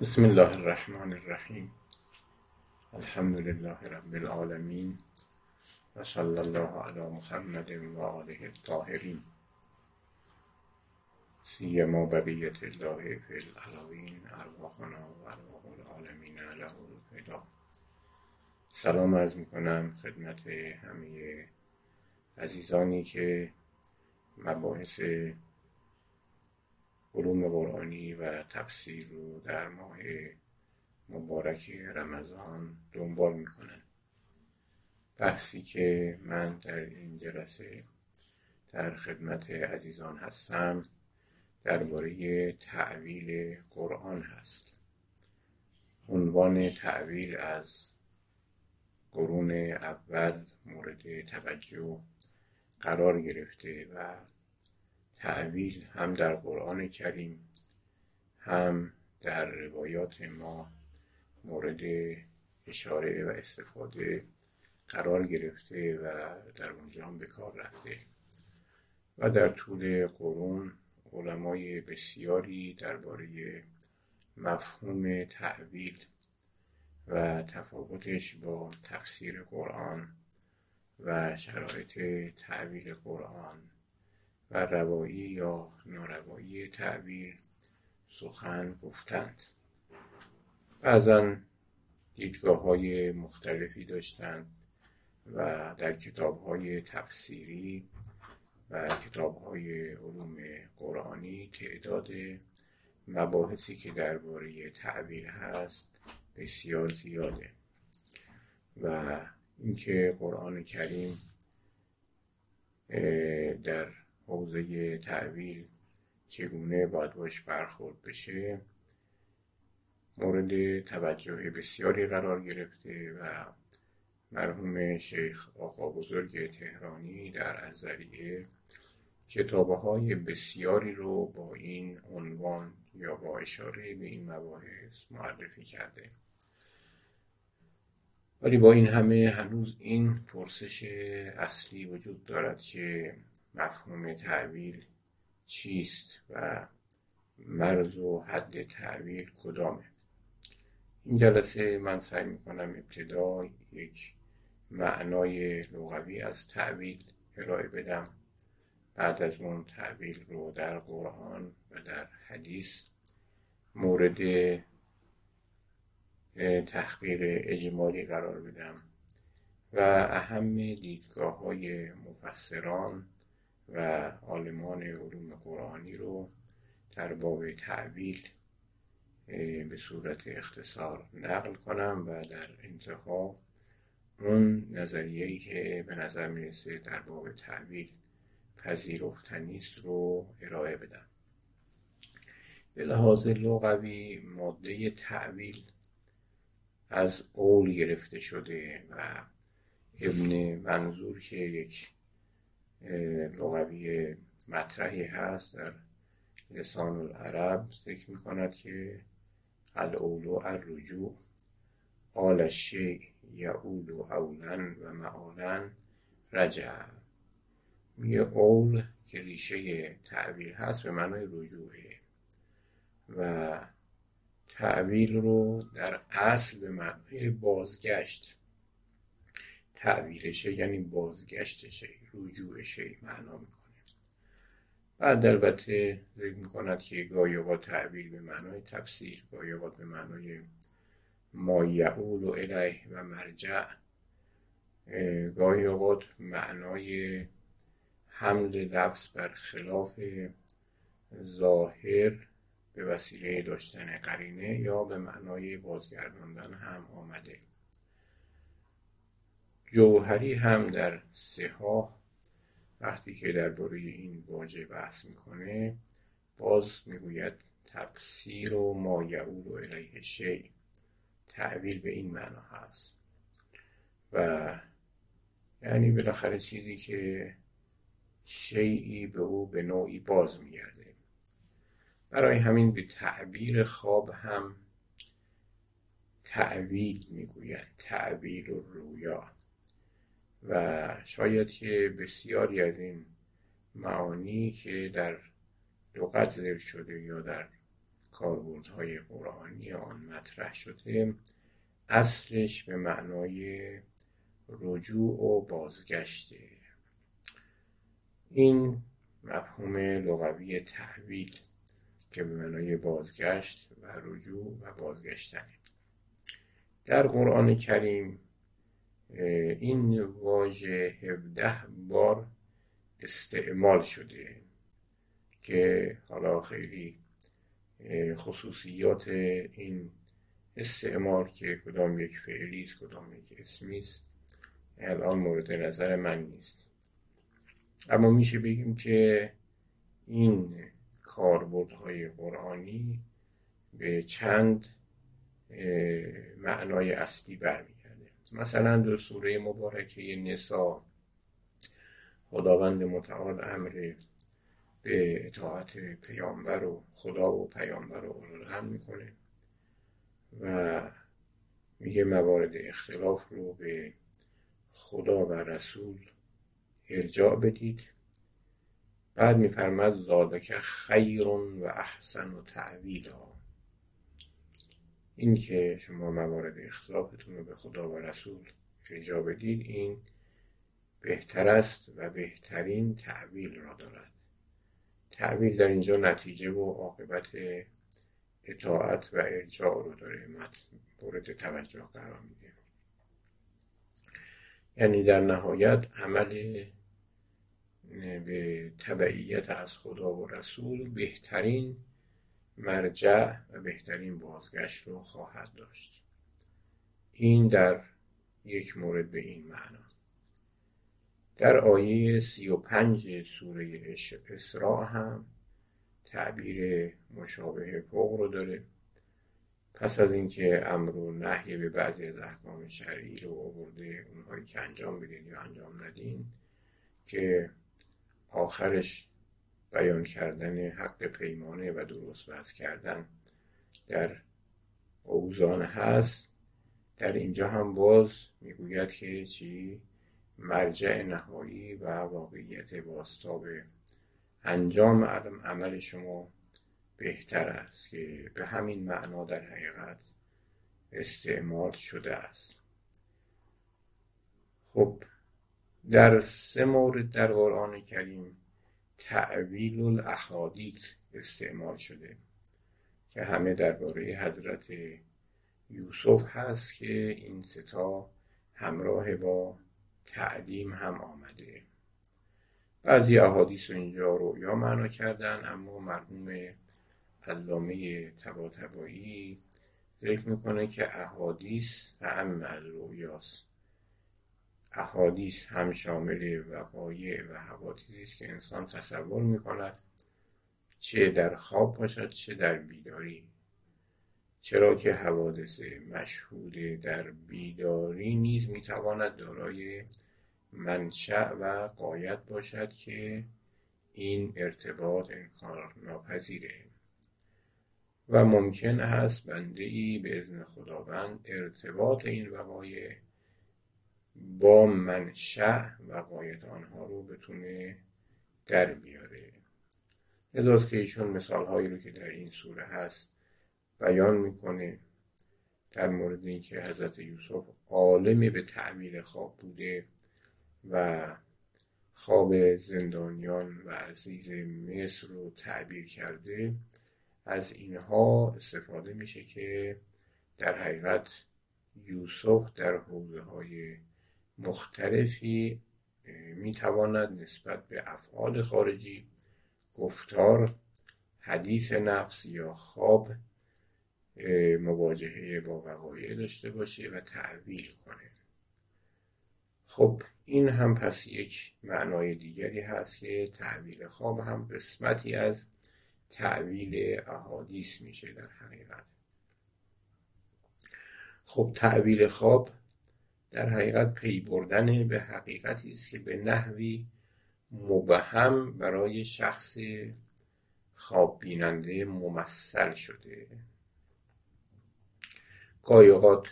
بسم الله الرحمن الرحیم. الحمد لله رب العالمین و صلی الله علی محمد و آله الطاهرین. سیما بقیت الله فی العراوین ارواحنا و ارواح العالمین له الفدا سلام عرض می‌کنم خدمت همه عزیزانی که مباحث علوم قرآنی و تفسیر رو در ماه مبارک رمضان دنبال می‌کنن. بحثی که من در این جلسه در خدمت عزیزان هستم درباره تعویل قرآن هست. عنوان تعویل از قرون اول مورد توجه قرار گرفته و تعویل هم در قرآن کریم هم در روایات ما مورد اشاره و استفاده قرار گرفته و در اونجا هم به کار رفته. و در طول قرون علمای بسیاری درباره مفهوم تعویل و تفاوتش با تفسیر قرآن و شرایط تعویل قرآن و روایی یا ناروایی تعبیر سخن گفتند. بعضا دیدگاه های مختلفی داشتند و در کتاب های تفسیری و کتاب های علوم قرآنی تعداد مباحثی که درباره تعبیر هست بسیار زیاده و اینکه قرآن کریم در حوزه تعویل چگونه باید باش برخورد بشه مورد توجه بسیاری قرار گرفته و مرحوم شیخ آقا بزرگ تهرانی در ازریه کتابه های بسیاری رو با این عنوان یا با اشاره به این مباحث معرفی کرده. ولی با این همه هنوز این پرسش اصلی وجود دارد که مفهوم تعویل چیست و مرز و حد تعویل کدامه؟ این جلسه من سعی می‌کنم ابتدا یک معنای لغوی از تعویل ارائه بدم. بعد از اون تعویل رو در قرآن و در حدیث مورد تحقیق اجمالی قرار بدم و اهم دیدگاه های مفسران و عالمان علوم قرآنی رو در باب تعویل به صورت اختصار نقل کنم و در انتها اون نظریه‌ای که به نظر می‌رسه در باب تعویل پذیرفتنی است رو ارائه بدم. به لحاظ لغوی ماده تعویل از اول گرفته شده و ابن منظور که یک لغوی مطرحی هست در لسان العرب. ذکر می کند که الاولو الرجوع آل الشیء یعود اولا و معالا رجع میگه اول که ریشه تعویل هست به معنای رجوعه و تعویل رو در اصل به معنای بازگشت. تعویلشه یعنی بازگشتشه. رجوع شی معنا می‌کنه. بعد البته ذکر می‌کند که گاهی اوقات تعبیر به معنای تفسیر گاهی اوقات به معنای ما یعول و الیه و مرجع گاهی اوقات معنای حمل لفظ بر خلاف ظاهر به وسیله داشتن قرینه یا به معنای بازگرداندن هم آمده. جوهری هم در سهاه وقتی که درباره این واژه بحث می‌کنه باز می‌گوید تفسیر و ما یعول و الیه شی. تعویل به این معنا هست. و یعنی بالاخره چیزی که شیعی به او به نوعی باز میگرده. برای همین به تعبیر خواب هم تعویل می‌گویند. تعبیر و رویا. و شاید که بسیاری از این معانی که در لغت ذکر شده یا در کاربردهای قرآنی آن مطرح شده اصلش به معنای رجوع و بازگشته. این مفهوم لغوی تحویل که به معنای بازگشت و رجوع و بازگشتنه در قرآن کریم این واژه 17 بار استعمال شده که حالا خیلی خصوصیات این استعمال که کدام یک فعلی است کدام یک اسمی است الان مورد نظر من نیست. اما میشه بگیم که این کاربردهای قرآنی به چند معنای اصلی برمیگرده مثلا در سوره مبارکه نسا خداوند متعال امر به اطاعت پیامبر و خدا و پیامبر رو هم می‌کنه و میگه موارد اختلاف رو به خدا و رسول ارجاع بدید. بعد میفرمد زادک خیر و احسن و تعویلا. این که شما موارد اختلافتون رو به خدا و رسول ارجاع بدید این بهتر است و بهترین تعویل را دارد. تعویل در اینجا نتیجه و عاقبت اطاعت و ارجاع رو داره. مورد توجه قرار میده. یعنی در نهایت عمل به تبعیت از خدا و رسول بهترین مرجع و بهترین بازگشت رو خواهد داشت. این در یک مورد به این معنا. در آیه سی و پنج سوره اسراء هم تعبیر مشابه فوق رو داره. پس از اینکه امر و نهی به بعضی از احکام شرعی رو آورده اونهایی که انجام بدین یا انجام ندین که آخرش بیان کردن حق پیمانه و درست وضع کردن در اوزان هست. در اینجا هم باز می‌گوید که چی؟ مرجع نهایی و واقعیت باستاب انجام عمل شما بهتر است که به همین معنا در حقیقت استعمال شده است. خب در سه مورد در قرآن کریم تعویل الاحادیث استعمال شده که همه درباره حضرت یوسف هست که این ستا همراه با تعلیم هم آمده. بعضی احادیث رو اینجا رویا معنا کردن اما مرحوم علامه تباتبایی ذکر می‌کنه که احادیث هم از رویاست احادیث هم شامل وقایع و حوادثی است که انسان تصور می‌کند چه در خواب باشد چه در بیداری. چرا که حوادث مشهود در بیداری نیز می‌تواند دارای منشأ و قایت باشد که این ارتباط انکار ناپذیره و ممکن است بنده ای به ازن خداوند ارتباط این وقایع با منشأ و قایت آنها رو بتونه در بیاره. لذاست که ایشون مثال هایی رو که در این سوره هست بیان می‌کنه در مورد اینکه حضرت یوسف عالمی به تعمیل خواب بوده و خواب زندانیان و عزیز مصر رو تعبیر کرده از اینها استفاده میشه که در حقیقت یوسف در حوزه های مختلفی می‌تواند نسبت به افعال خارجی گفتار حدیث نفس یا خواب مواجهه با وقایع داشته باشه و تعویل کنه. خب این هم پس یک معنای دیگری هست که تعویل خواب هم قسمتی از تعویل احادیث میشه در حقیقت. خب تعویل خواب در حقیقت پی بردن به حقیقتی است که به نحوی مبهم برای شخص خواب بیننده ممثل شده. گاهی اوقات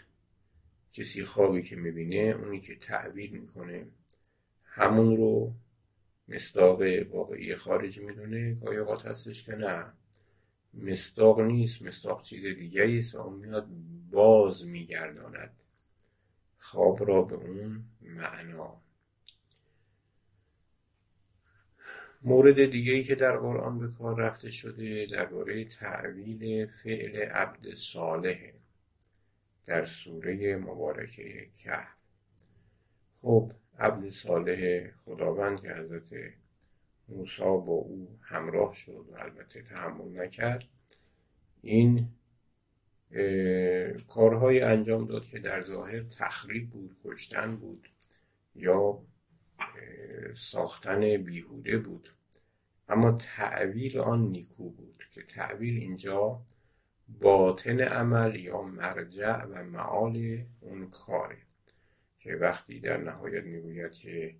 کسی خوابی که می‌بینه اونی که تعبیر می‌کنه همون رو مصداق واقعی خارج می‌دونه. گاهی اوقات هستش که نه مستاق نیست مستاق چیز دیگری است و اون میاد باز میگرداند. خواب را به اون معنا. مورد دیگه ای که در قرآن به کار رفته شده درباره تعویل فعل عبد صالح در سوره مبارکه کهف. خب عبد صالح خداوند که حضرت موسی با او همراه شد و البته تحمل نکرد این کارهای انجام داد که در ظاهر تخریب بود کشتن بود یا ساختن بیهوده بود. اما تعویل آن نیکو بود که تعویل اینجا باطن عمل یا مرجع و معال اون کاره که وقتی در نهایت می‌گوید که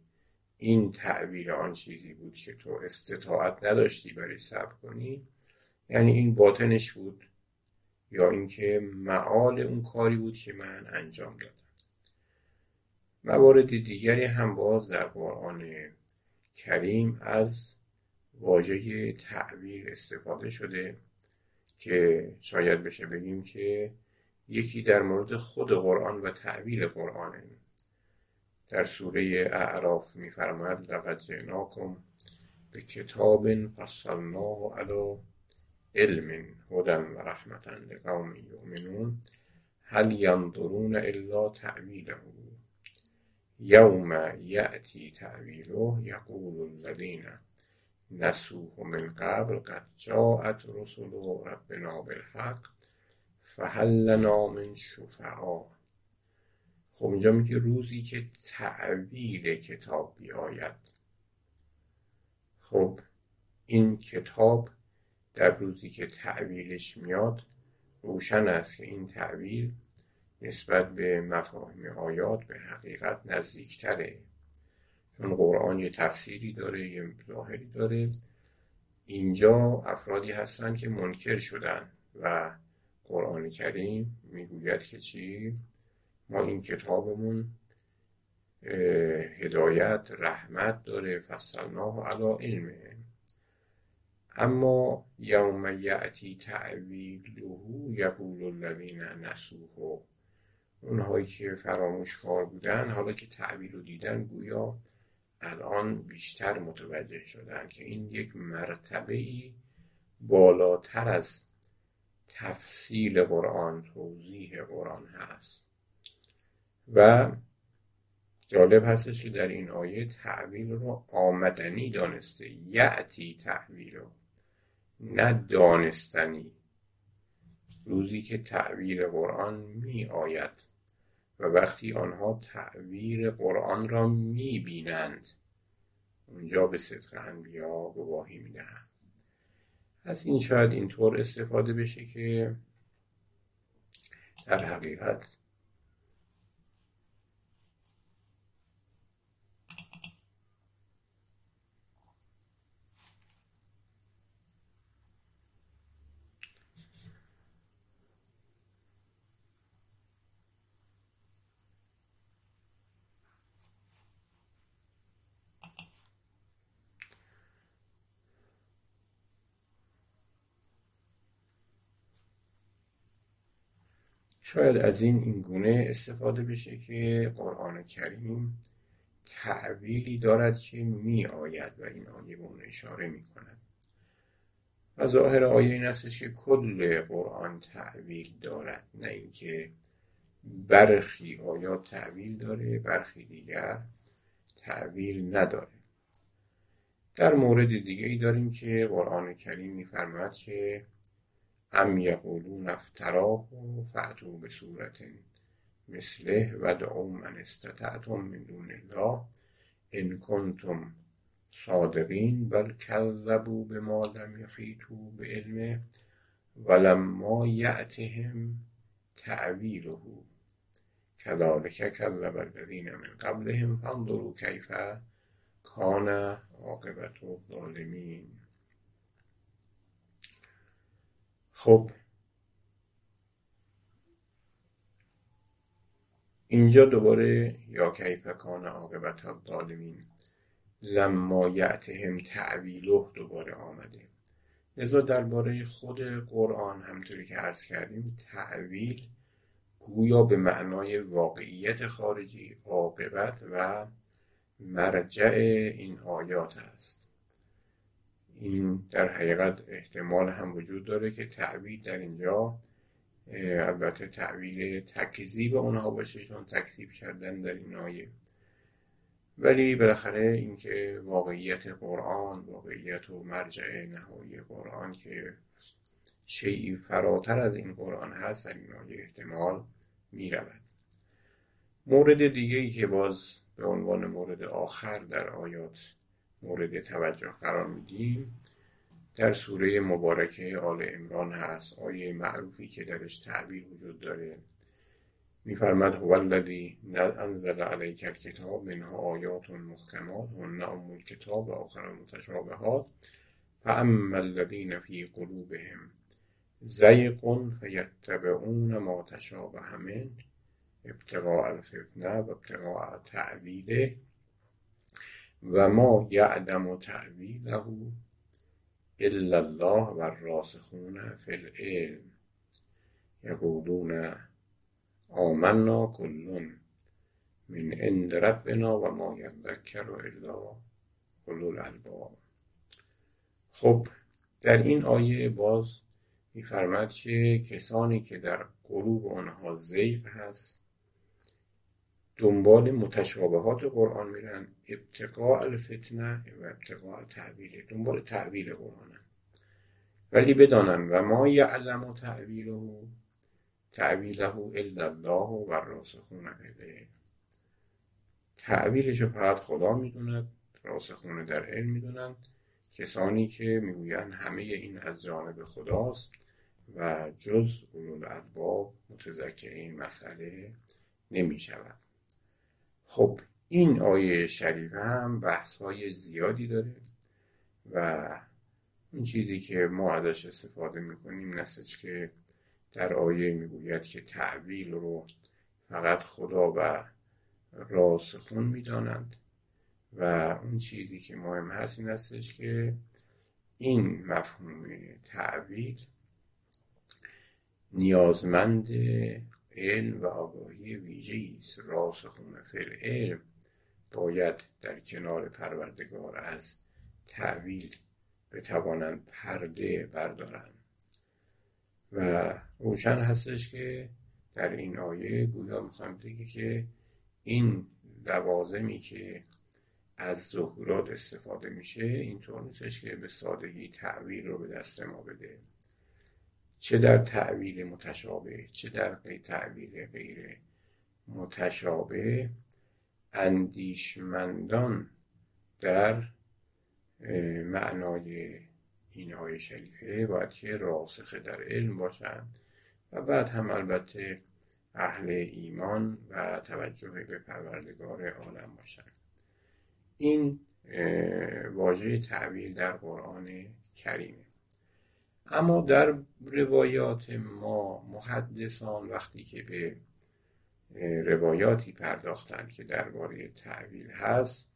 این تعبیر آن چیزی بود که تو استطاعت نداشتی برای صبر کنی یعنی این باطنش بود. یا اینکه معال اون کاری بود که من انجام دادم. موارد دیگری هم باز در قرآن کریم از واژه تعبیر استفاده شده که شاید بشه بگیم که یکی در مورد خود قرآن و تعبیر قرآنه در سوره اعراف میفرماید لقد جئناکم به کتاب فصلناه علی علم هدى و رحمتا لقوم یؤمنون هل ینظرون الا تعویله یوم یأتی تعویله یقول الذین نسوه من قبل قد جاءت رسل ربنا بالحق فهل لنا من شفعا خب اینجا میگه روزی که تعویل کتاب بیاید. خب این کتاب در روزی که تعویلش میاد روشن است که این تعویل نسبت به مفاهیم آیات به حقیقت نزدیکتره. چون قرآن یه تفسیری داره یه ظاهری داره. اینجا افرادی هستن که منکر شدن و قرآن کریم می‌گوید که چی؟ ما این کتابمون هدایت رحمت داره. فصلناه علا علمه. اما یوم یعتی تعویله یقول الذین نسوه. اونهایی که فراموش کار بودن حالا که تعویل رو دیدن گویا الان بیشتر متوجه شدن که این یک مرتبه ای بالاتر از تفصیل قرآن توضیح قرآن هست. و جالب هستش که در این آیه تعویل رو آمدنی دانسته. یعتی تعویل رو نه دانستنی. روزی که تعویل قرآن می آید و وقتی آنها تعویر قرآن را می بینند اونجا به صدق انبیا گواهی می دهند از این شاید اینطور استفاده بشه که در حقیقت شاید از این این گونه استفاده بشه که قرآن کریم تعویلی دارد که می آید و این آیه به اون اشاره می کند و ظاهر آیه این است که کل قرآن تعویل دارد نه اینکه برخی آیات تعویل داره برخی دیگر تعویل نداره. در مورد دیگه ای داریم که قرآن کریم میفرماید که ام یقولون افتراه به صورت مثله و دعو من استطعتم من دون الله ان کنتم صادقین بل کذبوا به ما لم یحیطوا به علمه ولما یأتهم تعویله کذلک کذب الذین من قبلهم فانظروا کیف کان عاقبت الظالمین خب اینجا دوباره یا کیف کان عاقبت الظالمین لما یعتهم تعویله دوباره آمده. لذا درباره خود قرآن همطوری که عرض کردیم تعویل گویا به معنای واقعیت خارجی عاقبت و مرجع این آیات است. این در حقیقت احتمال هم وجود داره که تعویل در اینجا البته تعویل تکذیب اونها باشه چون تکذیب کردن در این آیه ولی بالاخره اینکه واقعیت قرآن واقعیت و مرجع نهایی قرآن که شیعی فراتر از این قرآن هست در این آیه احتمال می رود. مورد دیگه ای که باز به عنوان مورد آخر در آیات مورد توجه قرار میدیم. در سوره مبارکه آل امران هست آیه معروفی که درش تعبیر وجود داره. میفرمد هو الذی انزل علیک الکتاب منها آیات محکمات هن ام الکتاب و آخر متشابهات فاما الذین فی قلوبهم زیق فیتبعون ما تشابه من ابتغاء الفتنه و ابتغاء تعویله و ما یعلم تعویله الا الله و الراسخون فی العلم. یقولون آمنا کلون من عند ربنا و ما یذکر الا اولو الالباب. خب در این آیه باز میفرمد که کسانی که در قلوب آنها زیغ هست دنبال متشابهات قرآن میرن. ابتقاء الفتنه و ابتقاء تعبیله دنبال تعبیل قرآن ولی بدانن و ما یعلم تعبیله تعبیله الا الله و راسخون بده تعبیلش فقط خدا می‌دوند راسخون در علم می‌دونند کسانی که می‌گویند همه این از جانب خداست و جز اولو الالباب متذکر این مسئله نمی شود خب این آیه شریفه هم بحث های زیادی داره و این چیزی که ما ازش استفاده می‌کنیم نستش که در آیه می‌گوید که تعویل رو فقط خدا و راسخون می‌دانند و اون چیزی که مهم هست این هستش که این مفهوم تعویل نیازمند علم و آگاهی ویژه است. راسخون فل علم باید در کنار پروردگار از تعویل بتوانند پرده بردارند. و روشن هستش که در این آیه گویا می‌خوایم بگه که این لوازمی که از ظهورات استفاده میشه اینطور نیستش که به سادگی تعویل رو به دست ما بده. چه در تعویل متشابه چه در تعویل غیر متشابه اندیشمندان در معنای این های شریفه باید که راسخ در علم باشند و بعد هم البته اهل ایمان و توجه به پروردگار عالم باشند. این واژه تعویل در قرآن کریمه اما در روایات ما محدثان وقتی که به روایاتی پرداختند که درباره تعویل هست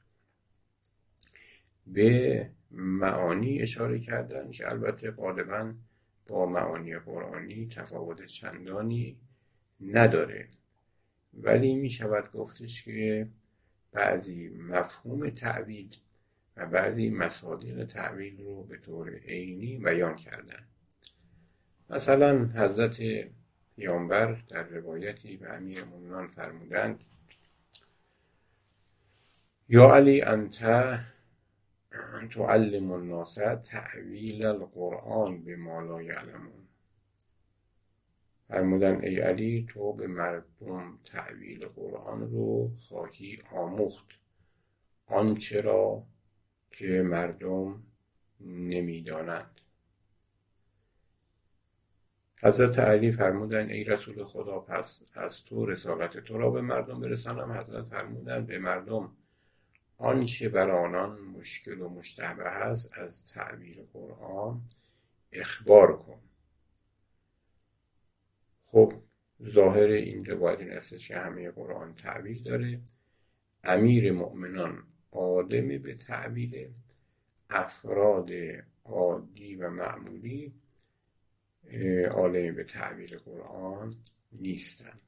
به معانی اشاره کردن که البته غالبا با معانی قرآنی تفاوت چندانی نداره. ولی می شود گفتش که بعضی مفهوم تعویل و بعضی مصادیق تعویل رو به طور عینی بیان کردن. مثلا حضرت پیامبر در روایتی به امیر مومنان فرمودند یا علی انت تعلم الناس تعویل القرآن به ما لا یعلمون. فرمودن ای علی تو به مردم تعویل قرآن رو خواهی آموخت. آنچه را که مردم نمی‌دانند. حضرت علی فرمودن ای رسول خدا پس از تو رسالت تو را به مردم برسانم. حضرت فرمودن به مردم آنچه بر آنان مشکل و مشتبه است از تعبیر قرآن اخبار کن. خب ظاهر این روایت این است که همه قرآن تعبیر داره. امیر مؤمنان آدم به تعبیله افراد عادی و معمولی عالم به تعبیر قرآن نیستند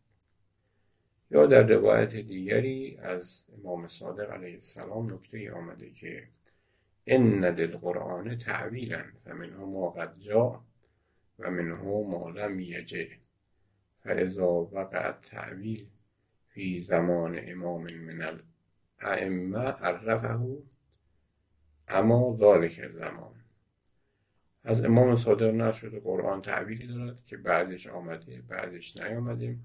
یا در روایت دیگری از امام صادق علیه السلام نکته آمده که ان للقرآن تعویلا فمنه ما قد جا و منه ما لم یجه فاذا وقع التعویل فی زمان امام من الائمه عرفه اما ذالک زمان. از امام صادق نشده قرآن تعبیری دارد که بعضش آمده بعضش نیامده.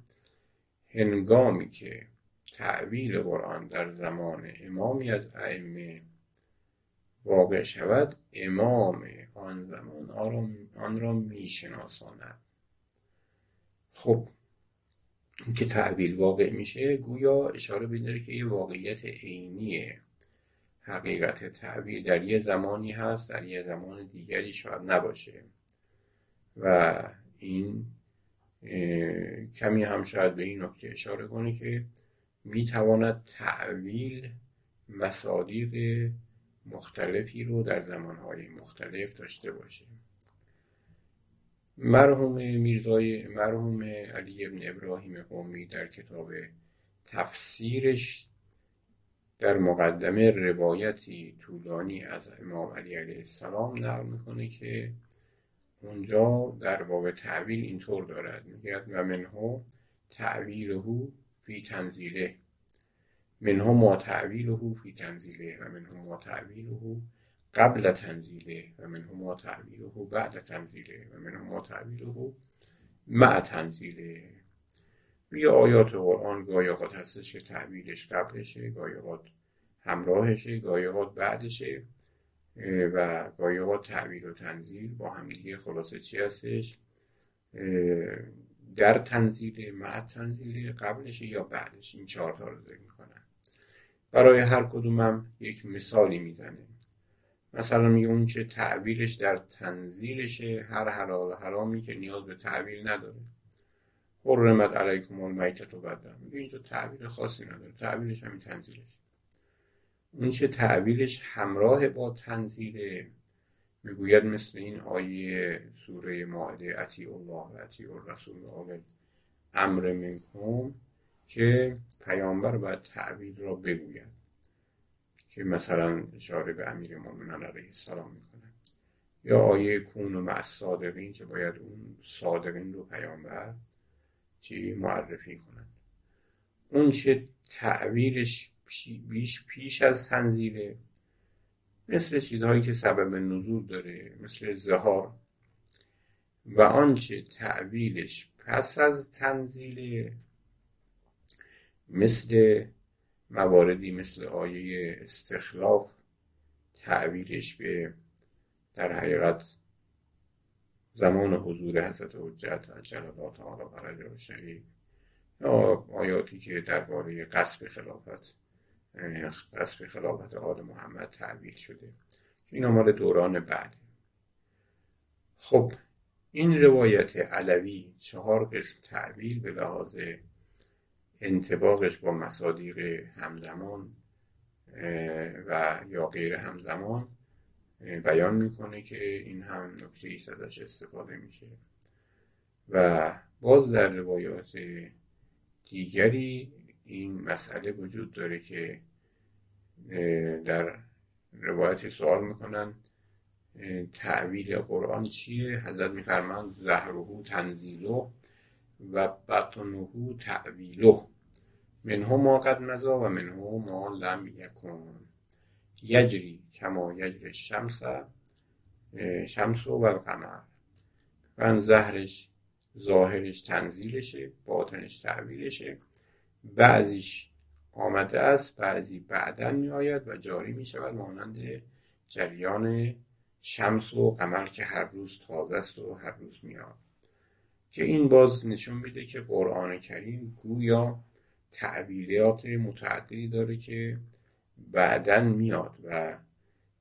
هنگامی که تعبیر قرآن در زمان امامی از ائمه واقع شود امام آن زمان آن را میشناساند. خب که تعبیر واقع میشه گویا اشاره به که یه واقعیت عینیه. حقیقت تعبیر در یه زمانی هست در یه زمان دیگری شاید نباشه. و این کمی هم شاید به این نکته اشاره کنه که می‌تواند تعویل مصادیق مختلفی رو در زمانهای مختلف داشته باشه. مرحوم میرزای مرحوم علی ابن ابراهیم قومی در کتاب تفسیرش در مقدمه روایتی طولانی از امام علی علیه السلام نقل می‌کنه که اونجا در باب تعویل اینطور دارد. میگه و منه تعویله فی تنزیله. منه ما تعویله فی تنزیله و منه ما تعویله قبل تنزیله و منه ما تعویله بعد تنزیله و منه ما تعویله مع تنزیله روی آیات قرآن گاهی اوقات هستش که تعبیرش قبلشه گاهی اوقات همراهشه گاهی اوقات بعدشه و گاهی اوقات تعبیر و تنزیل با همدیگه خلاصه چی هستش؟ در تنزیل مع تنزیل قبلش یا بعدش؟ این چهار تا رو ذکر می‌کنن. برای هر کدومم یک مثالی می‌زنه مثلا میگه اون چه تعبیرش در تنزیلشه هر حلال حرامی که نیاز به تعبیر نداره. حرمت علیکم المیتت و بدن میگه اینجا تعبیر خاصی نداره. تعبیرش همین تنزیلش. اون چه تعبیرش همراه با تنزیل می‌گوید مثل این آیه سوره ماعده اتی الله و اتی الرسول و امر منکم که پیامبر باید تعبیر را بگوید. که مثلا اشاره به امیر مومنان علیه السلام می‌کنه. یا آیه کون و صادقین که باید اون صادقین رو پیامبر چی؟ معرفی کنند اون چه تعبیرش بیش پیش از تنزیله مثل چیزهایی که سبب نزول داره مثل زهار و آنچه تعبیرش پس از تنزیل مثل مواردی مثل آیه استخلاف تعبیرش به در حقیقت زمان حضور حضرت حجت عجل الله تعالی فرجه و شریف یا آیاتی که درباره قصب خلافت قصب خلافت آل محمد تعبیر شده. این مال دوران بعد خب این روایت علوی چهار قسم تعبیر به لحاظ انتباقش با مصادیق همزمان و یا غیر همزمان بیان می‌کنه که این هم نکته ایست ازش استفاده میشه. و باز در روایات دیگری این مسئله وجود داره که در روایت سوال می‌کنن تعویل قرآن چیه؟ حضرت میفرمند زهرهو تنزیلو و بطنه تعویلو منه ما قد مزا و منه ما لم یکن. یجری کما یجری شمس شمس و القمر. و زهرش ظاهرش تنزیلشه باطنش تعویلشه بعضیش آمده است بعضی بعدا می آید و جاری می شود مانند جریان شمس و قمر که هر روز تازه است و هر روز میاد که این باز نشون میده که قرآن کریم گویا تعبیرات متعددی داره که بعدا میاد و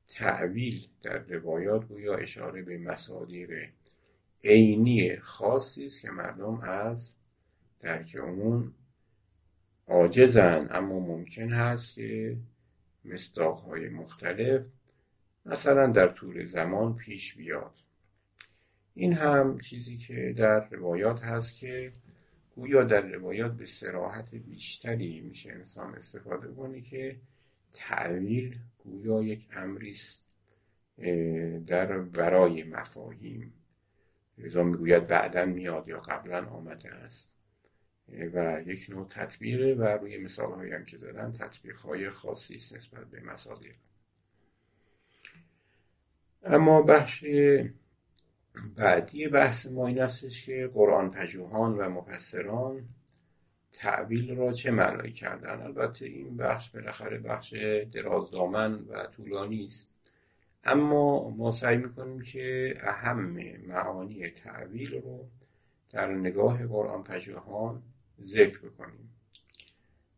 تعویل در روایات گویا اشاره به مصادیق عینی خاصی است که مردم از درک اون عاجزن. اما ممکن هست که های مختلف مثلا در طول زمان پیش بیاد. این هم چیزی که در روایات هست که گویا در روایات به سراحت بیشتری میشه انسان استفاده کنه که تعویل گویا یک امریست در برای مفاهیم. لذا می‌گوید بعدا میاد یا قبلا آمده است. و یک نوع تطبیقه و روی مثال هم که زدن تطبیق های خاصی است نسبت به مصادیق. اما بخش بعدی بحث ما این استش که قرآن پژوهان و مفسران تعبیل را چه معنایی کردن؟ البته این بخش بالاخره بخش درازدامن و طولانی است. اما ما سعی می‌کنیم که اهم معانی تعبیل رو در نگاه قرآن پژوهان ذکر بکنیم.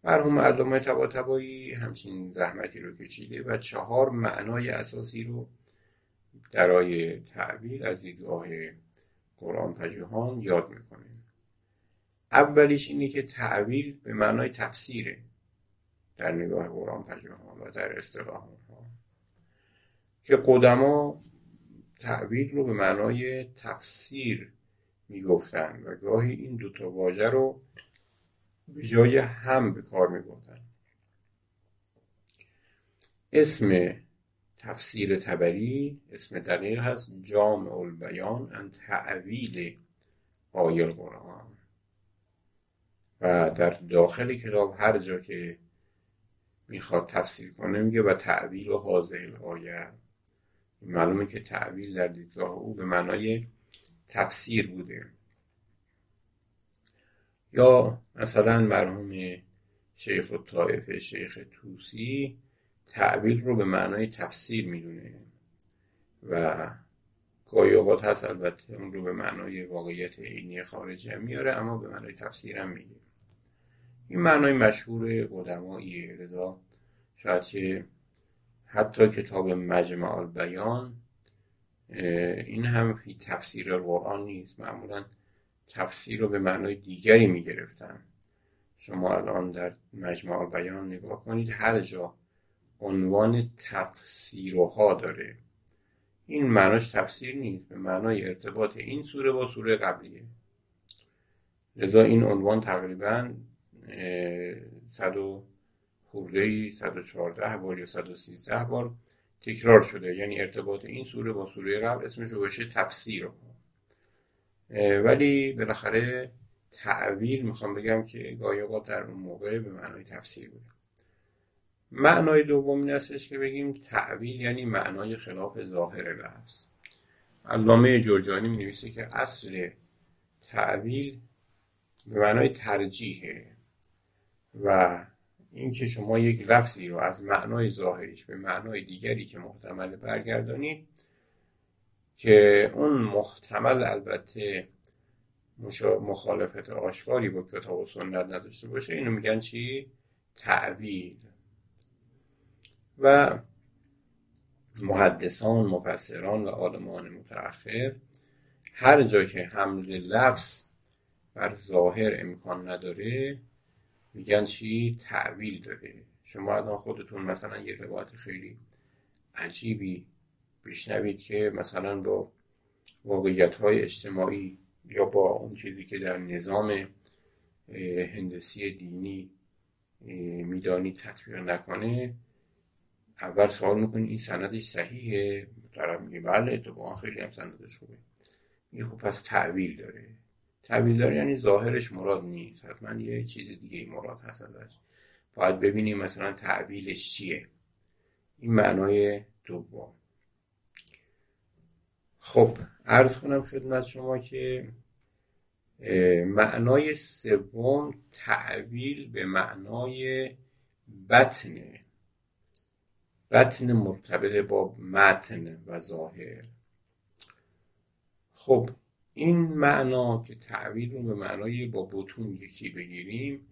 مرحوم علامه طباطبایی همچین زحمتی رو کشیده و چهار معنای اساسی رو درای تعبیر از دیدگاه قرآن پژوهان یاد می‌کنه اولیش اینه که تعبیر به معنای تفسیره در نگاه قرآن پژوهان و در اصطلاح ها که قدما تعبیر رو به معنای تفسیر می‌گفتن و گاهی این دوتا واژه رو به جای هم به کار میبردن. اسم تفسیر تبری اسم دقیق هست جامع البیان ان تعویل آیه القرآن. و در داخل کتاب هر جا که می‌خواد تفسیر کنه میگه و تعویل و حاضر الآیه. معلومه که تعویل در دیدگاه او به معنای تفسیر بوده. یا مثلا مرحوم شیخ الطائفه شیخ توسی تعبیل رو به معنای تفسیر می‌دونه. و گاهی اوقات هست البته اون رو به معنای واقعیت عینی خارجی میاره اما به معنای تفسیر هم میگه این معنای مشهور قدماییه رضا شاید که حتی کتاب مجمع البیان این هم فی تفسیر قرآن نیست. معمولا تفسیر رو به معنای دیگری می‌گرفتن. شما الان در مجمع بیان نگاه کنید هر جا عنوان تفسیرها داره. این معناش تفسیر نیست به معنای ارتباط این سوره با سوره قبلیه. لذا این عنوان تقریبا صد و خورده ای 114 بار یا 113 بار تکرار شده. یعنی ارتباط این سوره با سوره قبل اسمش رو باشه تفسیر. ولی بالاخره تعویل می‌خوام بگم که گاهی در اون موقع به معنای تفسیر بود معنای دوم این هستش که بگیم تعویل یعنی معنای خلاف ظاهر لفظ. علامه جرجانی می نویسه که اصل تعویل به معنای ترجیحه و اینکه شما یک لفظی رو از معنای ظاهریش به معنای دیگری که محتمل برگردانید که اون محتمل البته مخالفت آشکاری با کتاب و سنت نداشته باشه. اینو میگن چی؟ تعویل. و محدثان مفسران و آدمان متأخر هر جا که حمل لفظ بر ظاهر امکان نداره میگن چی؟ تعویل داره شما الان خودتون مثلا یه روایت خیلی عجیبی بشنوید که مثلا با واقعیت های اجتماعی یا با اون چیزی که در نظام هندسی دینی میدانی تطبیق نکنه اول سوال می‌کنی این سندش صحیحه؟ طرف میگه بله اتفاقا خیلی هم سندش خوبه. میگه خب پس تعویل داره. تعویل داره یعنی ظاهرش مراد نیست. حتما یه چیز دیگه مراد هست ازش. باید ببینیم مثلا تعویلش چیه. این معنای دوم. خب عرض کنم خدمت شما که معنای سوم تعویل به معنای بطنه بطن مرتبط با متن و ظاهر. خب این معنا که تعویل رو به معنای با بتون یکی بگیریم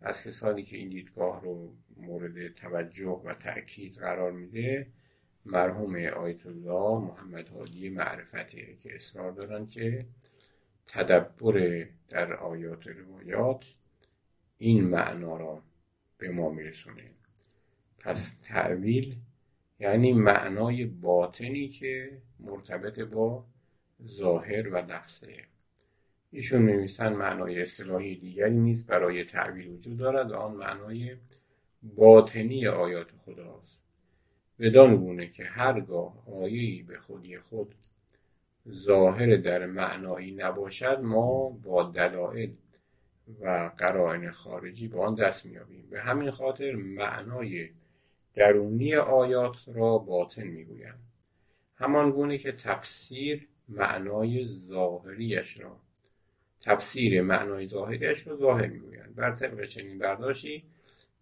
از کسانی که این دیدگاه رو مورد توجه و تأکید قرار میده مرحوم آیت الله محمد حادی معرفته که اصرار دارن که تدبر در آیات روایات این معنا را به ما میرسونه. پس تعویل یعنی معنای باطنی که مرتبط با ظاهر و لفظه ایشون نویسن معنای اصطلاحی دیگری نیست برای تعبیر وجود دارد آن معنای باطنی آیات خداست. بدان گونه که هرگاه آیه‌ای به خودی خود ظاهر در معنایی نباشد ما با دلایل و قرائن خارجی به آن دست میابیم به همین خاطر معنای درونی آیات را باطن می‌گویند همان گونه که تفسیر معنای ظاهریش را تفسیر معنای ظاهریش را ظاهر می‌گویند. بر طبق چنین برداشتی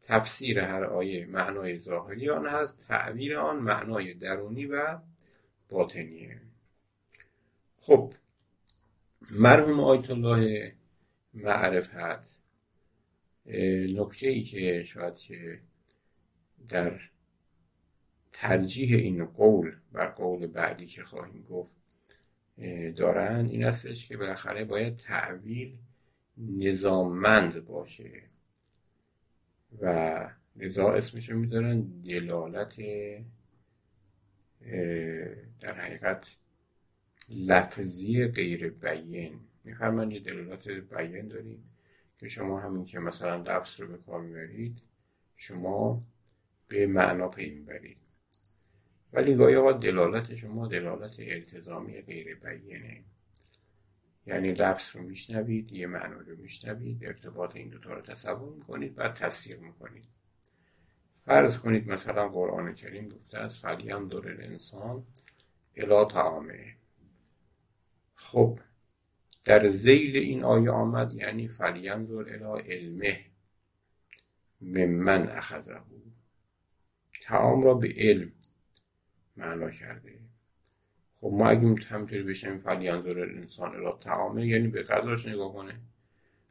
تفسیر هر آیه معنای ظاهری آن هست تعبیر آن معنای درونی و باطنیه. خب مرحوم آیت الله معرفت نکته ای که شاید که در ترجیح این قول بر قول بعدی که خواهیم گفت دارن این استش که بالاخره باید تعویل نظاممند باشه و لذا اسمشو میدارن دلالت در حقیقت لفظی غیر بیین میفرمان یه دلالت بیین داریم که شما همین که مثلا لفظ رو به کار می‌برید شما به معنا پی می‌برید ولی گاهی اوقات دلالت شما دلالت التزامی غیر بیینه یعنی لفظ رو میشنوید یه معنا رو میشنوید ارتباط این دوتا رو تصور می‌کنید بعد تصدیق می‌کنید. فرض کنید مثلا قرآن کریم گفته است فلیم دور انسان الا تعامه خب در زیل این آیه آمد یعنی فلیم دور الا علمه. ممن اخذه تعام را به علم معنا کرده خب ما اگه همینطوری بشیم فلیانظر انسان الا تعامه یعنی به غذاش نگاه کنه.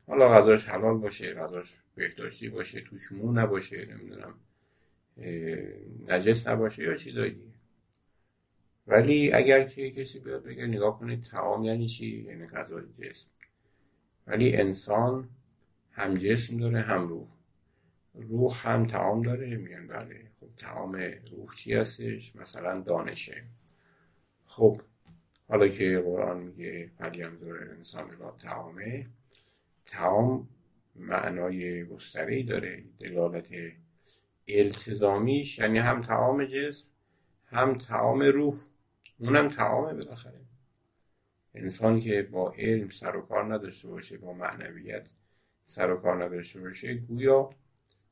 حالا غذاش حلال باشه غذاش بهداشتی باشه توش مو نباشه نمی‌دونم نجس نباشه یا چیزایی. دیگه ولی اگر که کسی بیاد بگه نگاه کنید تعام یعنی چی؟ یعنی غذای جسم. ولی انسان هم جسم داره هم روح. روح هم تعام داره میگن بله. تعام روح چی هستش؟ مثلا دانشه. خب حالا که قرآن میگه دور انسان را تعامه تعام معنای گستری داره دلالت التزامیش یعنی هم تعام جسم هم تعام روح. اونم تعامه بالاخره. انسان که با علم سر و کار نداشته باشه با معنویت سر و کار نداشته باشه گویا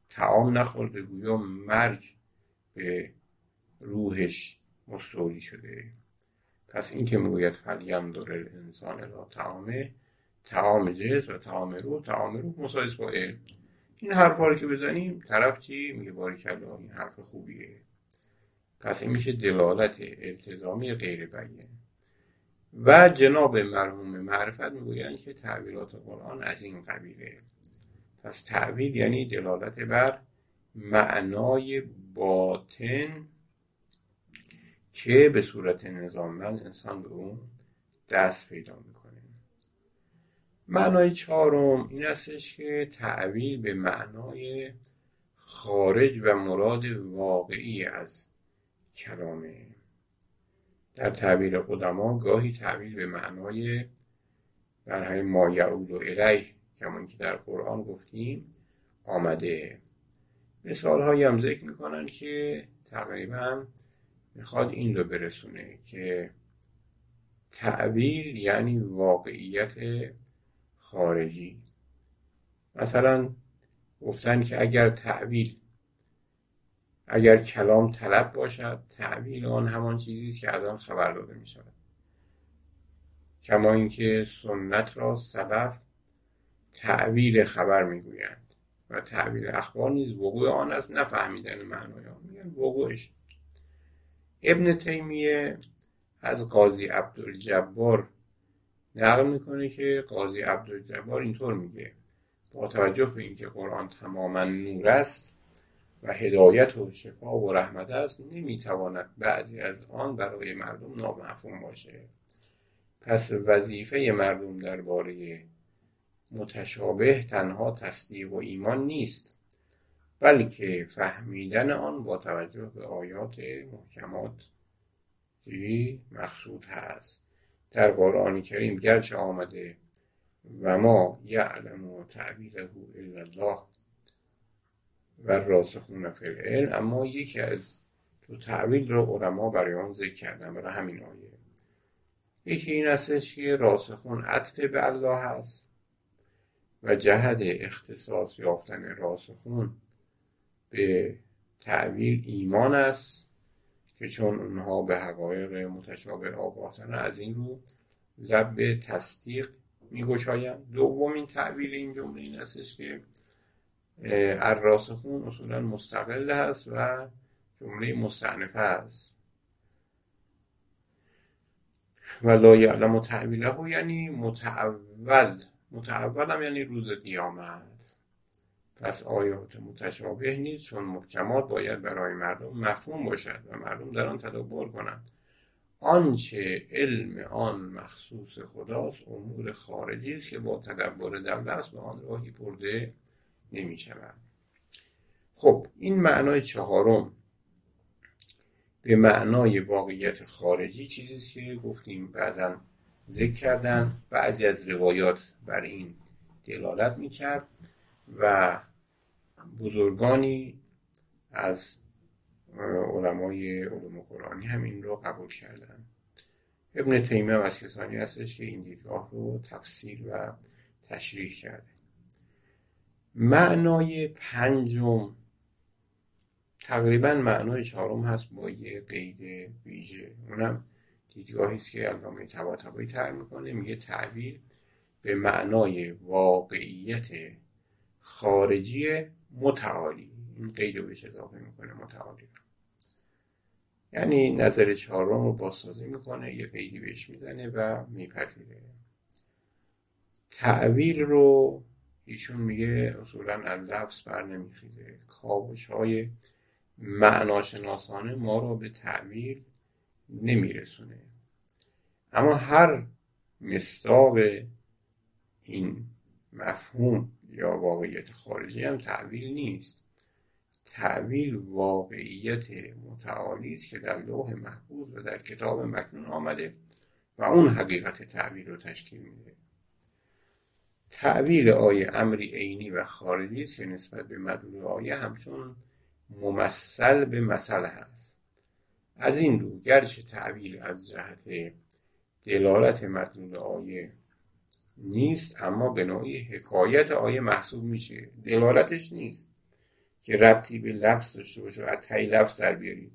تعام نخورده گویا مرگ به روحش مستولی شده. پس این که می‌گوید فلیم دور انسان را تعامه تعام جسم و تعام روح تعام روح مسایز با علم. این حرفا رو که بزنیم طرف چی؟ میگه باری کلا این حرف خوبیه. پس این میشه دلالت التزامی غیر بیان. و جناب مرحوم معرفت می‌گویند که تعبیرات قرآن از این قبیله. پس تعبیر یعنی دلالت بر معنای باطن که به صورت نظاممند انسان به اون دست پیدا می‌کنه. معنای چهارم این استش که تعویل به معنای خارج و مراد واقعی از کلامه. در تعبیر قدما گاهی تعویل به معنای برهای ما یعود و الیه کمان که در قرآن گفتیم آمده. مثال هایی هم ذکر می‌کنن که تقریبا می‌خواد این رو برسونه که تعبیر یعنی واقعیت خارجی. مثلا گفتن که اگر تعبیر اگر کلام طلب باشد تعبیر آن همان چیزی که از آن خبر داده می شود کما اینکه سنت را سلف تعبیر خبر می‌گویند. و تعبیر اخبار نیز وقوع آن از نفهمیدن معنای آن. میگن وقوعش. ابن تیمیه از قاضی عبدالجبار نقل می‌کنه که قاضی عبدالجبار اینطور میگه. با توجه به اینکه قرآن تماما نور است و هدایت و شفا و رحمت است نمی‌تواند بعضی از آن برای مردم نامفهوم باشه. پس وظیفه مردم درباره متشابه تنها تصدیق و ایمان نیست بلکه فهمیدن آن با توجه به آیات محکمات مقصود هست. در قرآن کریم گرچه آمده و ما یعلم تعبیره الا الله و راسخون فی اما یکی از تو تعبیل رو علما برای آن ذکر کردن برای همین آیه. یکی این استش که راسخون عطف به الله هست. و جهد اختصاص یافتن راسخون به تعبیر ایمان است که چون اونها به حقایق متشابه آگاهتن از این رو لب به تصدیق میگشایند. دومین تعبیر این جمله این استش که الراسخون اصولا مستقل هست و جمله مستعنفه است. و لا یعلم تعبیله یعنی متعول متعول هم یعنی روز قیامت. پس آیات متشابه نیست چون محکمات باید برای مردم مفهوم باشد و مردم در آن تدبر کنند. آنچه علم آن مخصوص خداست امور خارجی است که با تدبر دولت به آن راهی برده نمی خب این معنای چهارم به معنای واقعیت خارجی چیزی که گفتیم بعضا ذکر کردن بعضی از روایات بر این دلالت می‌کرد و بزرگانی از علمای علوم قرآنی هم این رو قبول کردن. ابن تیمه هم از کسانی هستش که این دیدگاه رو تفسیر و تشریح کرده. معنای پنجم تقریبا معنای چهارم هست با یه قید ویژه. اونم دیدگاهی است که علامه طباطبایی تر می‌کنه. میگه تعبیر به معنای واقعیت خارجی متعالی. این قید رو بهش اضافه می‌کنه متعالی. یعنی نظر چهارم رو بازسازی می‌کنه یه قیدی بهش می‌زنه و میپذیره. تعبیر رو ایشون میگه اصولا از لفظ بر نمیخیزه. های معناشناسانه ما رو به تعبیر نمیرسونه. اما هر مستاق این مفهوم یا واقعیت خارجی هم تعبیر نیست. تعبیر واقعیت متعالی است که در لوح محفوظ و در کتاب مکنون آمده و اون حقیقت تعبیر رو تشکیل میده. تعبیر آیه امری عینی و خارجی است که نسبت به مدلول آیه همچون ممثل به مسئله هست از این رو گرچه تعبیر از جهت دلالت مدلول آیه نیست اما به نوعی حکایت آیه محسوب میشه. دلالتش نیست که ربطی به لفظ داشته باشه از تایی لفظ در بیارید.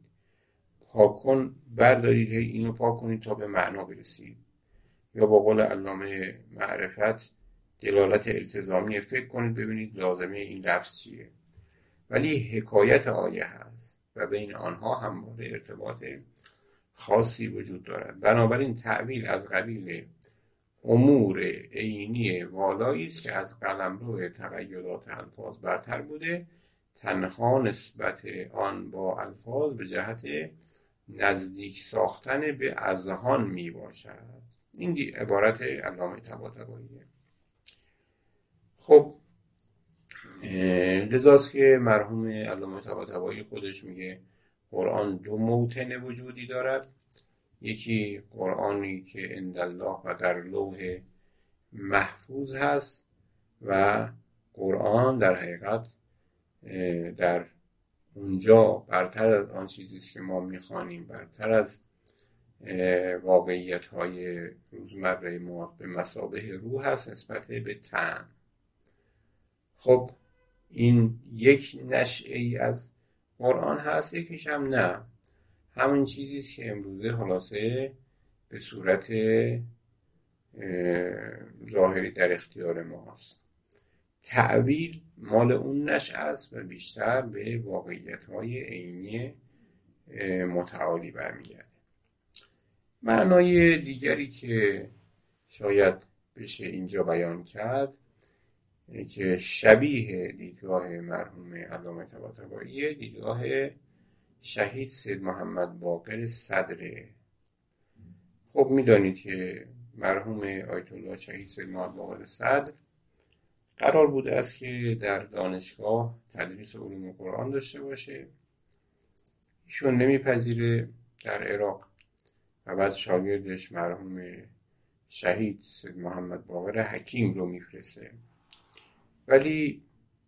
پاک کن بردارید هی اینو پاک کنید تا به معنا برسید. یا با قول علامه معرفت دلالت التزامی فکر کنید ببینید لازمه این لفظ چیه. ولی حکایت آیه هست. و بین آنها همواره ارتباط خاصی وجود دارد. بنابراین تعبیر از قبیل امور عینی والایی است که از قلمرو تقیدات الفاظ برتر بوده. تنها نسبت آن با الفاظ به جهت نزدیک ساختن به اذهان می باشد. این عبارت علامه طباطباییه خب لذاست که مرحوم علامه طباطبایی خودش میگه قرآن دو موتن وجودی دارد. یکی قرآنی که اندالله و در لوح محفوظ هست و قرآن در حقیقت در اونجا برتر از آن چیزی است که ما می‌خوانیم برتر از واقعیت های روزمره ما به مسابه روح هست نسبت به تن خب این یک نشعه ای از قرآن هست یکیش هم نه. همین چیزی است که امروزه خلاصه به صورت ظاهری در اختیار ماست. تعویل مال اون نشعه است و بیشتر به واقعیت های عینی متعالی برمیگرده. معنای دیگری که شاید بشه اینجا بیان کرد که شبیه دیدگاه مرحوم علامه طباطبایی دیدگاه شهید سید محمد باقر صدره خب می‌دانید که مرحوم آیت الله شهید سید محمد باقر صدر قرار بوده است که در دانشگاه تدریس علوم قرآن داشته باشه. ایشون نمیپذیره در عراق و بعد شاگردش مرحوم شهید سید محمد باقر حکیم رو میفرسته. ولی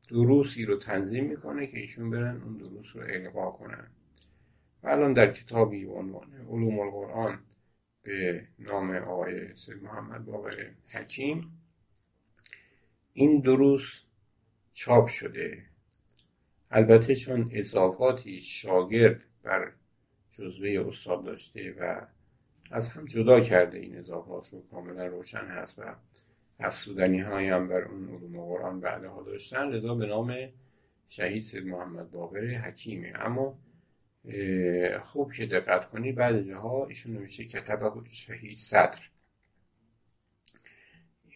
دروسی رو تنظیم می‌کنه که ایشون برن اون دروس رو القا کنن. و الان در کتابی به عنوان علوم القرآن به نام آقای سید محمد باقر حکیم این دروس چاپ شده. البته چون اضافاتی شاگرد بر جزوه استاد داشته و از هم جدا کرده این اضافات رو کاملا روشن هست و افسودنی های هم بر اون علوم قرآن بعدها داشتن. لذا به نام شهید سید محمد باقر حکیمه. اما خوب که دقت کنی بعد جاها ایشون نمیشه کتب شهید صدر.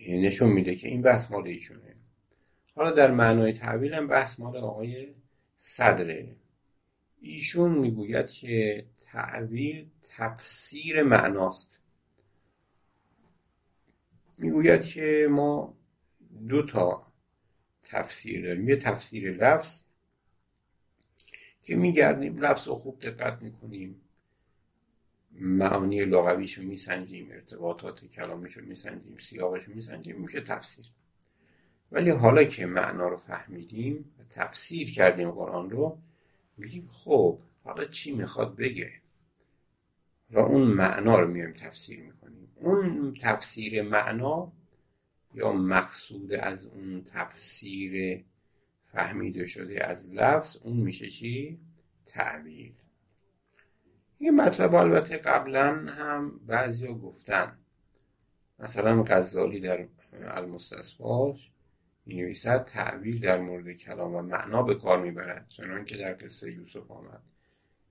نشون میده که این بحث مال ایشونه. حالا در معنای تحویل هم بحث مال آقای صدره. ایشون می‌گوید که تعویل تفسیر معناست. می‌گوید که ما دو تا تفسیر داریم. یه تفسیر لفظ که میگردیم لفظ رو خوب دقت می‌کنیم. معانی لغویش رو میسنجیم ارتباطات کلامیش رو میسنجیم سیاقش رو میسنجیم میشه تفسیر. ولی حالا که معنا رو فهمیدیم و تفسیر کردیم قرآن رو میگیم خب حالا چی می‌خواد بگه؟ و اون معنا رو میایم تفسیر می‌کنیم. اون تفسیر معنا یا مقصود از اون تفسیر فهمیده شده از لفظ اون میشه چی؟ تعبیر این مطلب البته قبلا هم بعضیا گفتن. مثلا غزالی در المستصفاش می نویسد تعبیر در مورد کلام و معنا به کار می‌برد چنان که در قصه یوسف آمد.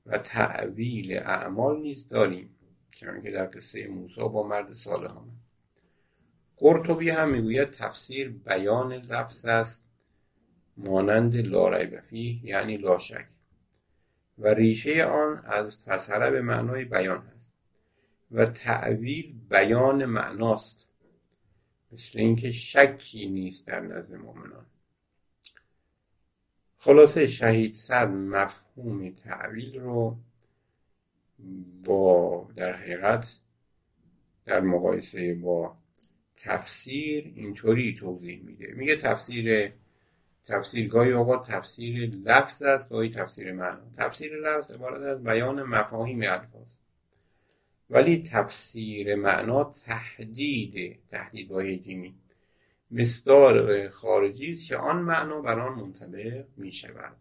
و تعویل اعمال نیز داریم. چنان که در قصه موسی با مرد صالح آمد. قرطبی هم می‌گوید تفسیر بیان لفظ است مانند لا ریب یعنی لا شک. و ریشه آن از فسره به معنای بیان هست و تعویل بیان معناست. مثل اینکه شکی نیست در نزد مؤمنان. خلاصه شهید صد مفهوم تعویل رو با در حقیقت در مقایسه با تفسیر اینطوری توضیح میده. میگه تفسیر تفسیر گاهی اوقات تفسیر لفظ است گاهی تفسیر معنا. تفسیر لفظ عبارت از بیان مفاهیم الفاظ. ولی تفسیر معنا تحدید تحدید با جیمی مصدار خارجی است که آن معنا بر آن منطبق می شود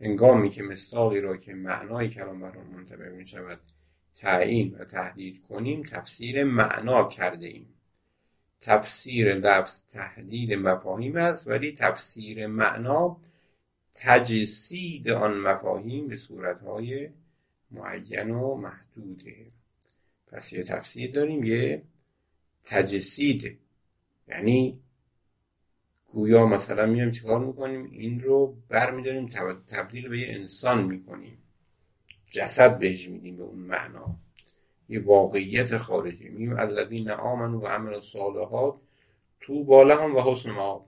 هنگامی که مصداقی را که معنای کلام بر آن منطبق می شود تعیین و تحدید کنیم تفسیر معنا کرده ایم. تفسیر لفظ تحدید مفاهیم است ولی تفسیر معنا تجسید آن مفاهیم به صورتهای معین و محدوده. پس یه تفسیر داریم یه تجسید یعنی گویا مثلا میایم چیکار می‌کنیم؟ این رو برمیداریم تبدیل به یه انسان می‌کنیم. جسد بهش میدیم به اون معنا. یه واقعیت خارجی. میگیم الذین آمنوا و عمل الصالحات تو بالا هم و حسن ما.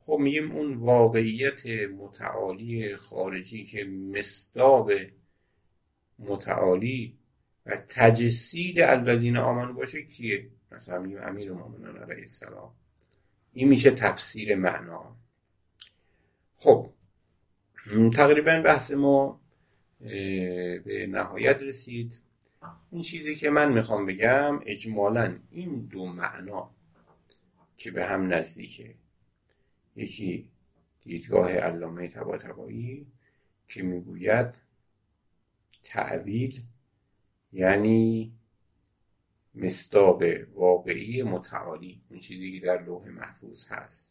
خب میگیم اون واقعیت متعالی خارجی که مصداق متعالی و تجسید الذین آمنو باشه کیه؟ مثلا میگیم امیر مومنان علیه السلام. این میشه تفسیر معنا. خب تقریبا بحث ما به نهایت رسید. این چیزی که من می‌خوام بگم اجمالا این دو معنا که به هم نزدیکه. یکی دیدگاه علامه طباطبایی که می‌گوید تعویل یعنی مصداق واقعی متعالی اون چیزی که در لوح محفوظ هست.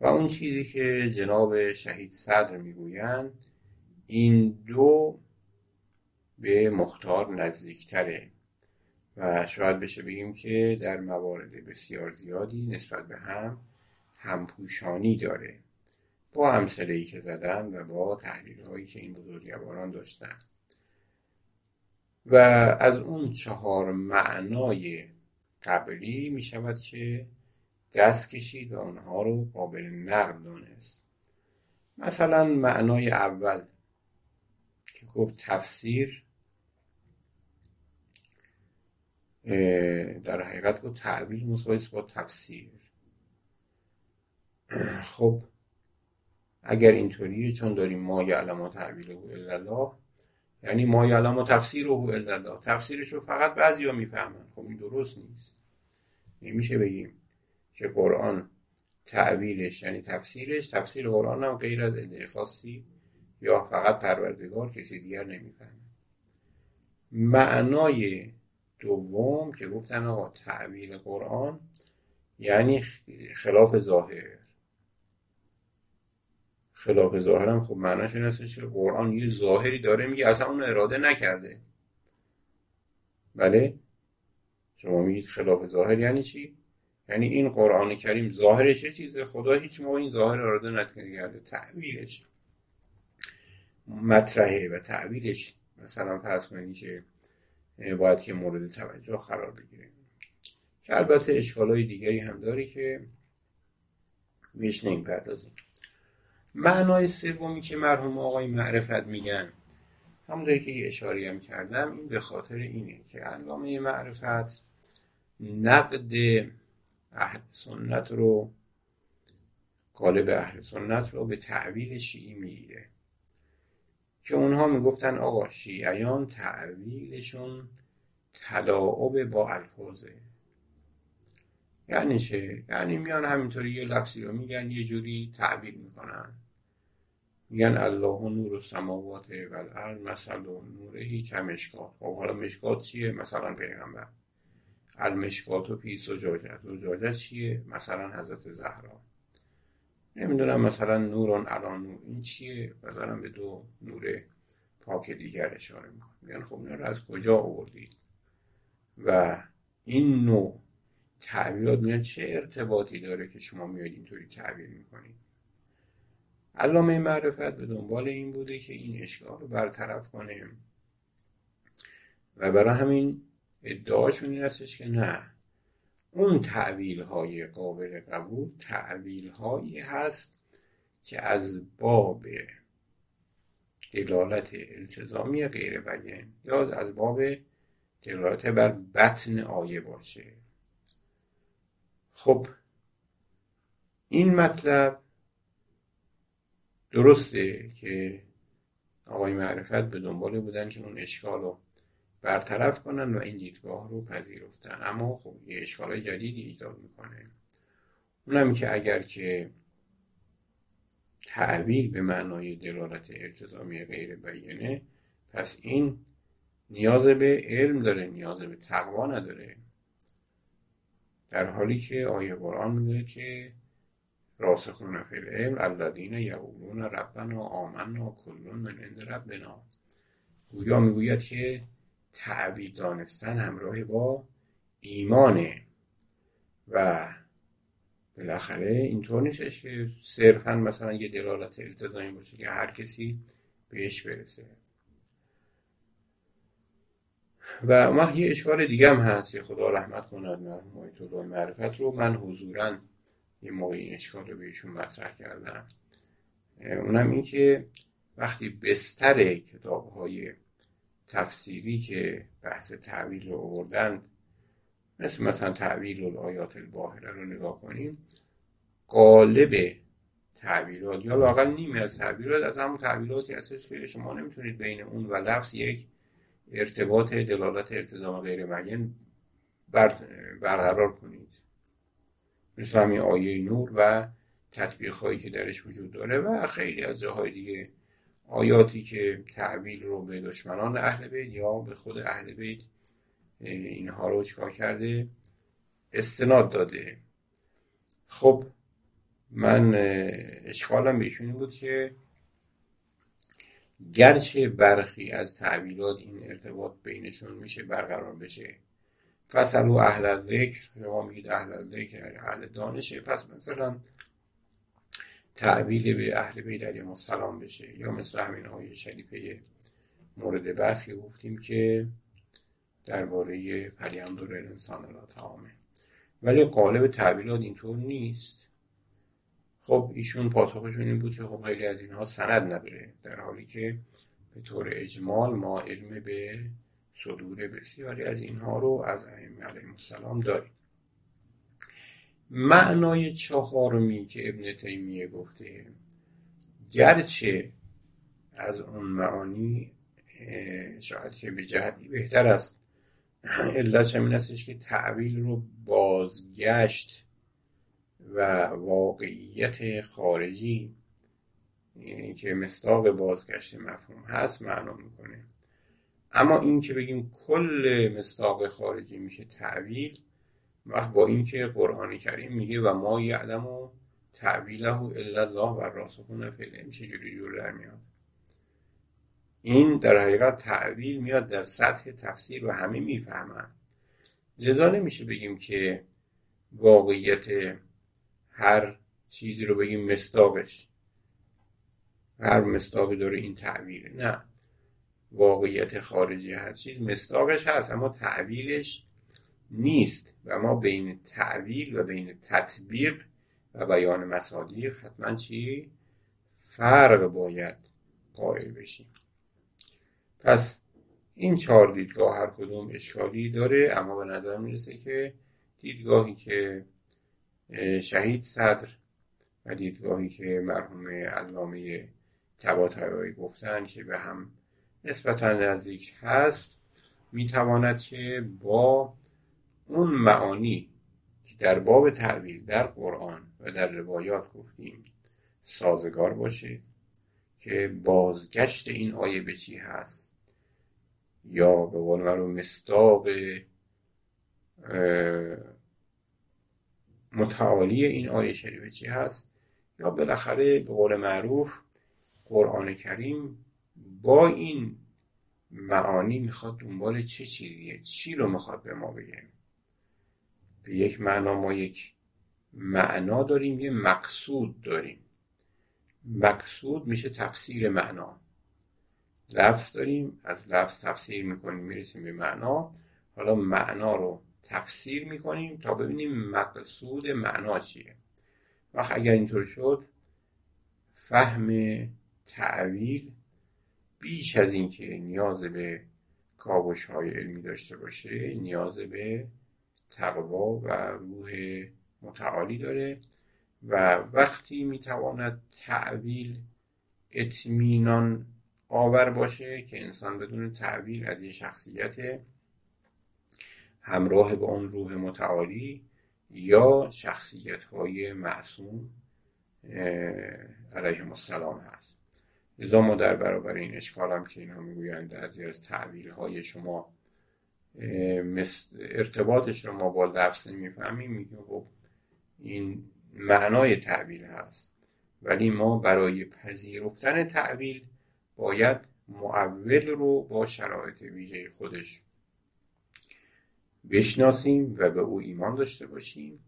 و اون چیزی که جناب شهید صدر می‌گویند این دو به مختار نزدیکتره. و شاید بشه بگیم که در موارد بسیار زیادی نسبت به هم همپوشانی داره. با ای که زدن و با تحلیل هایی که این بزرگواران داشتن. و از اون چهار معنای قبلی می شود که دست کشید و آنها رو قابل نقد دانست. مثلا معنای اول که گفت تفسیر در حقیقت گفت تعبیر مساوی با تفسیر. خب اگر اینطوریه چون داریم ما یعلم و تعبیره الا الله یعنی ما یعلم و تفسیره الا الله تفسیرش رو فقط بعضی ها می‌فهمن. خب این درست نیست. نمیشه بگیم که قرآن تعبیرش یعنی تفسیرش. تفسیر قرآن هم غیر از خاصی یا فقط پروردگار کسی دیگر نمی‌فهمه. معنای دوم که گفتن آقا تعبیر قرآن یعنی خلاف ظاهر. خلاف ظاهرم خب معناش این هستش که قرآن یه ظاهری داره میگه اصلا اون اراده نکرده. بله؟ شما میگید خلاف ظاهر یعنی چی؟ یعنی این قرآن کریم ظاهرش یه چیزه خدا هیچ موقع این ظاهر اراده نکرده تعبیرش. مطرحه و تعبیرش. مثلا فرض کنید که باید که مورد توجه قرار بگیره. که البته اشکالای دیگری هم داری که بهش نمی‌پردازیم. معنای سومی که مرحوم آقای معرفت میگن همونطوری که یه اشاری هم کردم این به خاطر اینه که علامه معرفت نقد اهل سنت رو قالب اهل سنت رو به تعویل شیعی می‌گیره. که اونها می‌گفتن آقا شیعیان تعویلشون تلاعب با الفاظه. یعنی چه؟ یعنی میان همینطوری یه لفظی رو میگن یه جوری تعبیر می‌کنن. میگن الله نور السماوات و الارض مثل نورهی کمشکات خب حالا مشکات چیه؟ مثلا پیغمبر. المشکات و پی زجاجت زجاجت چیه؟ مثلا حضرت زهرا. نمی‌دونم مثلا نورون علا نور. این چیه؟ و به دو نور پاک دیگر اشاره می‌کنم میگن خب اینا از کجا آوردید؟ و این نوع تعبیرات میگن چه ارتباطی داره که شما میاد اینطوری تعبیر می‌کنید؟ علامه معرفت به دنبال این بوده که این اشکال رو برطرف کنه و برای همین ادعاشون این هستش که نه اون تعویل های قابل قبول تعویل هایی هست که از باب دلالت التزامی غیر بیان یا از باب دلالت بر بطن آیه باشه. خب این مطلب درسته که آقای معرفت به دنبال بودن که اون اشکال رو برطرف کنن و این دیدگاه رو پذیرفتن. اما خب یه اشکال جدیدی ایجاد می‌کنه. اونم که اگر که تعویل به معنای دلالت التزامی غیر بیانه پس این نیاز به علم داره نیاز به تقوا نداره. در حالی که آیه قرآن میگه که راسخون فی العلم الذین یقولون ربنا آمنا کلون من عند ربنا. گویا می‌گوید که تعبیر دانستن همراه با ایمانه. و بالاخره اینطور نیستش که صرفا مثلا یه دلالت التزامی باشه که هر کسی بهش برسه. و ما یه اشکال دیگه هم هست خدا رحمت کند مرحوم تو معرفت رو. من حضورا یه موقع این اشکال رو بهشون مطرح کردم. اونم این که وقتی بستر کتاب های تفسیری که بحث تعویل رو آوردن مثل مثلا تعویل الآیات الباهره رو نگاه کنیم قالب تعبیرات یا لاقل نیمه از تعبیرات از همون تعبیراتی هستش که شما نمی‌تونید بین اون و لفظ یک ارتباط دلالت ارتضام غیر معین برقرار کنید. مثل همین آیه نور و تطبیق هایی که درش وجود داره و خیلی از جاهای دیگه آیاتی که تعبیل رو به دشمنان اهل بیت یا به خود اهل بیت اینها رو چکار کرده؟ استناد داده. خب من اشکالم بهشون بود که گرچه برخی از تعبیرات این ارتباط بینشون میشه برقرار بشه فصلو اهل ذکر شما میگید اهل ذکر اهل دانشه. پس مثلا تعبیل به اهل بیت علیهم السلام بشه یا مثل همین های شریفه مورد بحث که گفتیم که درباره پلیاندور انسان لا تعامه ولی قالب تعبیرات اینطور نیست. خب ایشون پاسخشون این بود که خب خیلی از اینها سند نداره در حالی که به طور اجمال ما علم به صدور بسیاری از اینها رو از ائمه علیهم السلام داریم. معنای چهارمی که ابن تیمیه گفته گرچه از اون معانی شاید که به جهتی بهتر است. علت همین استش که تعویل رو بازگشت و واقعیت خارجی که مستاق بازگشت مفهوم هست معنا می‌کنه. اما این که بگیم کل مستاق خارجی میشه تعویل وقت با اینکه قرآن کریم میگه و ما یعلم و تعویله الا الله و راسخون فعله چجوری جور در میاد. این در حقیقت تعویل میاد در سطح تفسیر و همه می‌فهمن. لذا نمیشه بگیم که واقعیت هر چیزی رو بگیم مستاقش هر مستاقی داره این تعبیر نه. واقعیت خارجی هر چیز مستاقش هست اما تعویلش نیست. و ما بین تعویل و بین تطبیق و بیان مصادیق حتما چی؟ فرق باید قائل بشیم. پس این چهار دیدگاه هر کدوم اشکالی داره اما به نظر می‌رسه که دیدگاهی که شهید صدر و دیدگاهی که مرحوم علامه تباتبایی گفتن که به هم نسبتا نزدیک هست می‌تواند که با اون معانی که در باب تعویل در قرآن و در روایات گفتیم سازگار باشه که بازگشت این آیه به چی هست؟ یا به قول رو مستاق متعالی این آیه شریفه چی هست؟ یا بالاخره به قول معروف قرآن کریم با این معانی می‌خواد دنبال چه چیزیه؟ چی رو می‌خواد به ما بگه؟ به یک معنا ما یک معنا داریم یه مقصود داریم. مقصود میشه تفسیر معنا. لفظ داریم از لفظ تفسیر می‌کنیم می‌رسیم به معنا. حالا معنا رو تفسیر می‌کنیم تا ببینیم مقصود معنا چیه. وقت اگر اینطور شد فهم تعویل بیش از اینکه نیاز به کابش های علمی داشته باشه نیاز به تقوا و روح متعالی داره و وقتی می‌تواند تعویل اطمینان آور باشه که انسان بدون تعویل از یه شخصیت همراه با اون روح متعالی یا شخصیت های معصوم علیهم السلام هست. لذا ما در برابر این اشکال هم که اینها می‌گویند از از تعویل های شما ارتباطش رو ما با لفظ نمی‌فهمیم میگیم خب این معنای تعویل هست. ولی ما برای پذیرفتن تعویل باید معول رو با شرایط ویژه خودش بشناسیم و به او ایمان داشته باشیم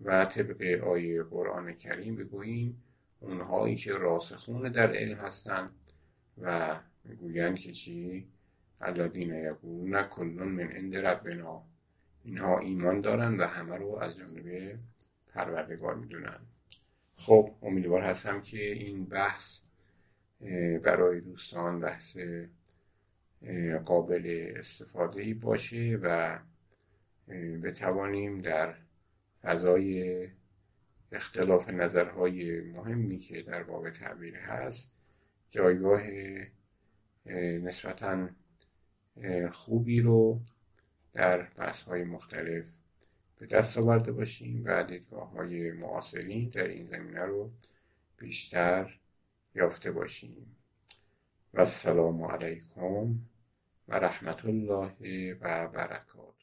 و طبق آیه قرآن کریم بگوییم اونهایی که راسخون در علم هستند و می‌گویند که چی؟ الذین یقولون کل من عند ربنا. اینها ایمان دارن و همه رو از جانب پروردگار می‌دونن. خب امیدوار هستم که این بحث برای دوستان بحث قابل استفاده باشه و بتوانیم در فضای اختلاف نظرهای مهمی که در باب تعبیر هست جایگاه نسبتا خوبی رو در بحث های مختلف به دست آورده باشیم و دیدگاه های معاصرین در این زمینه رو بیشتر یافته باشیم. و السلام علیکم و رحمت الله و برکاته.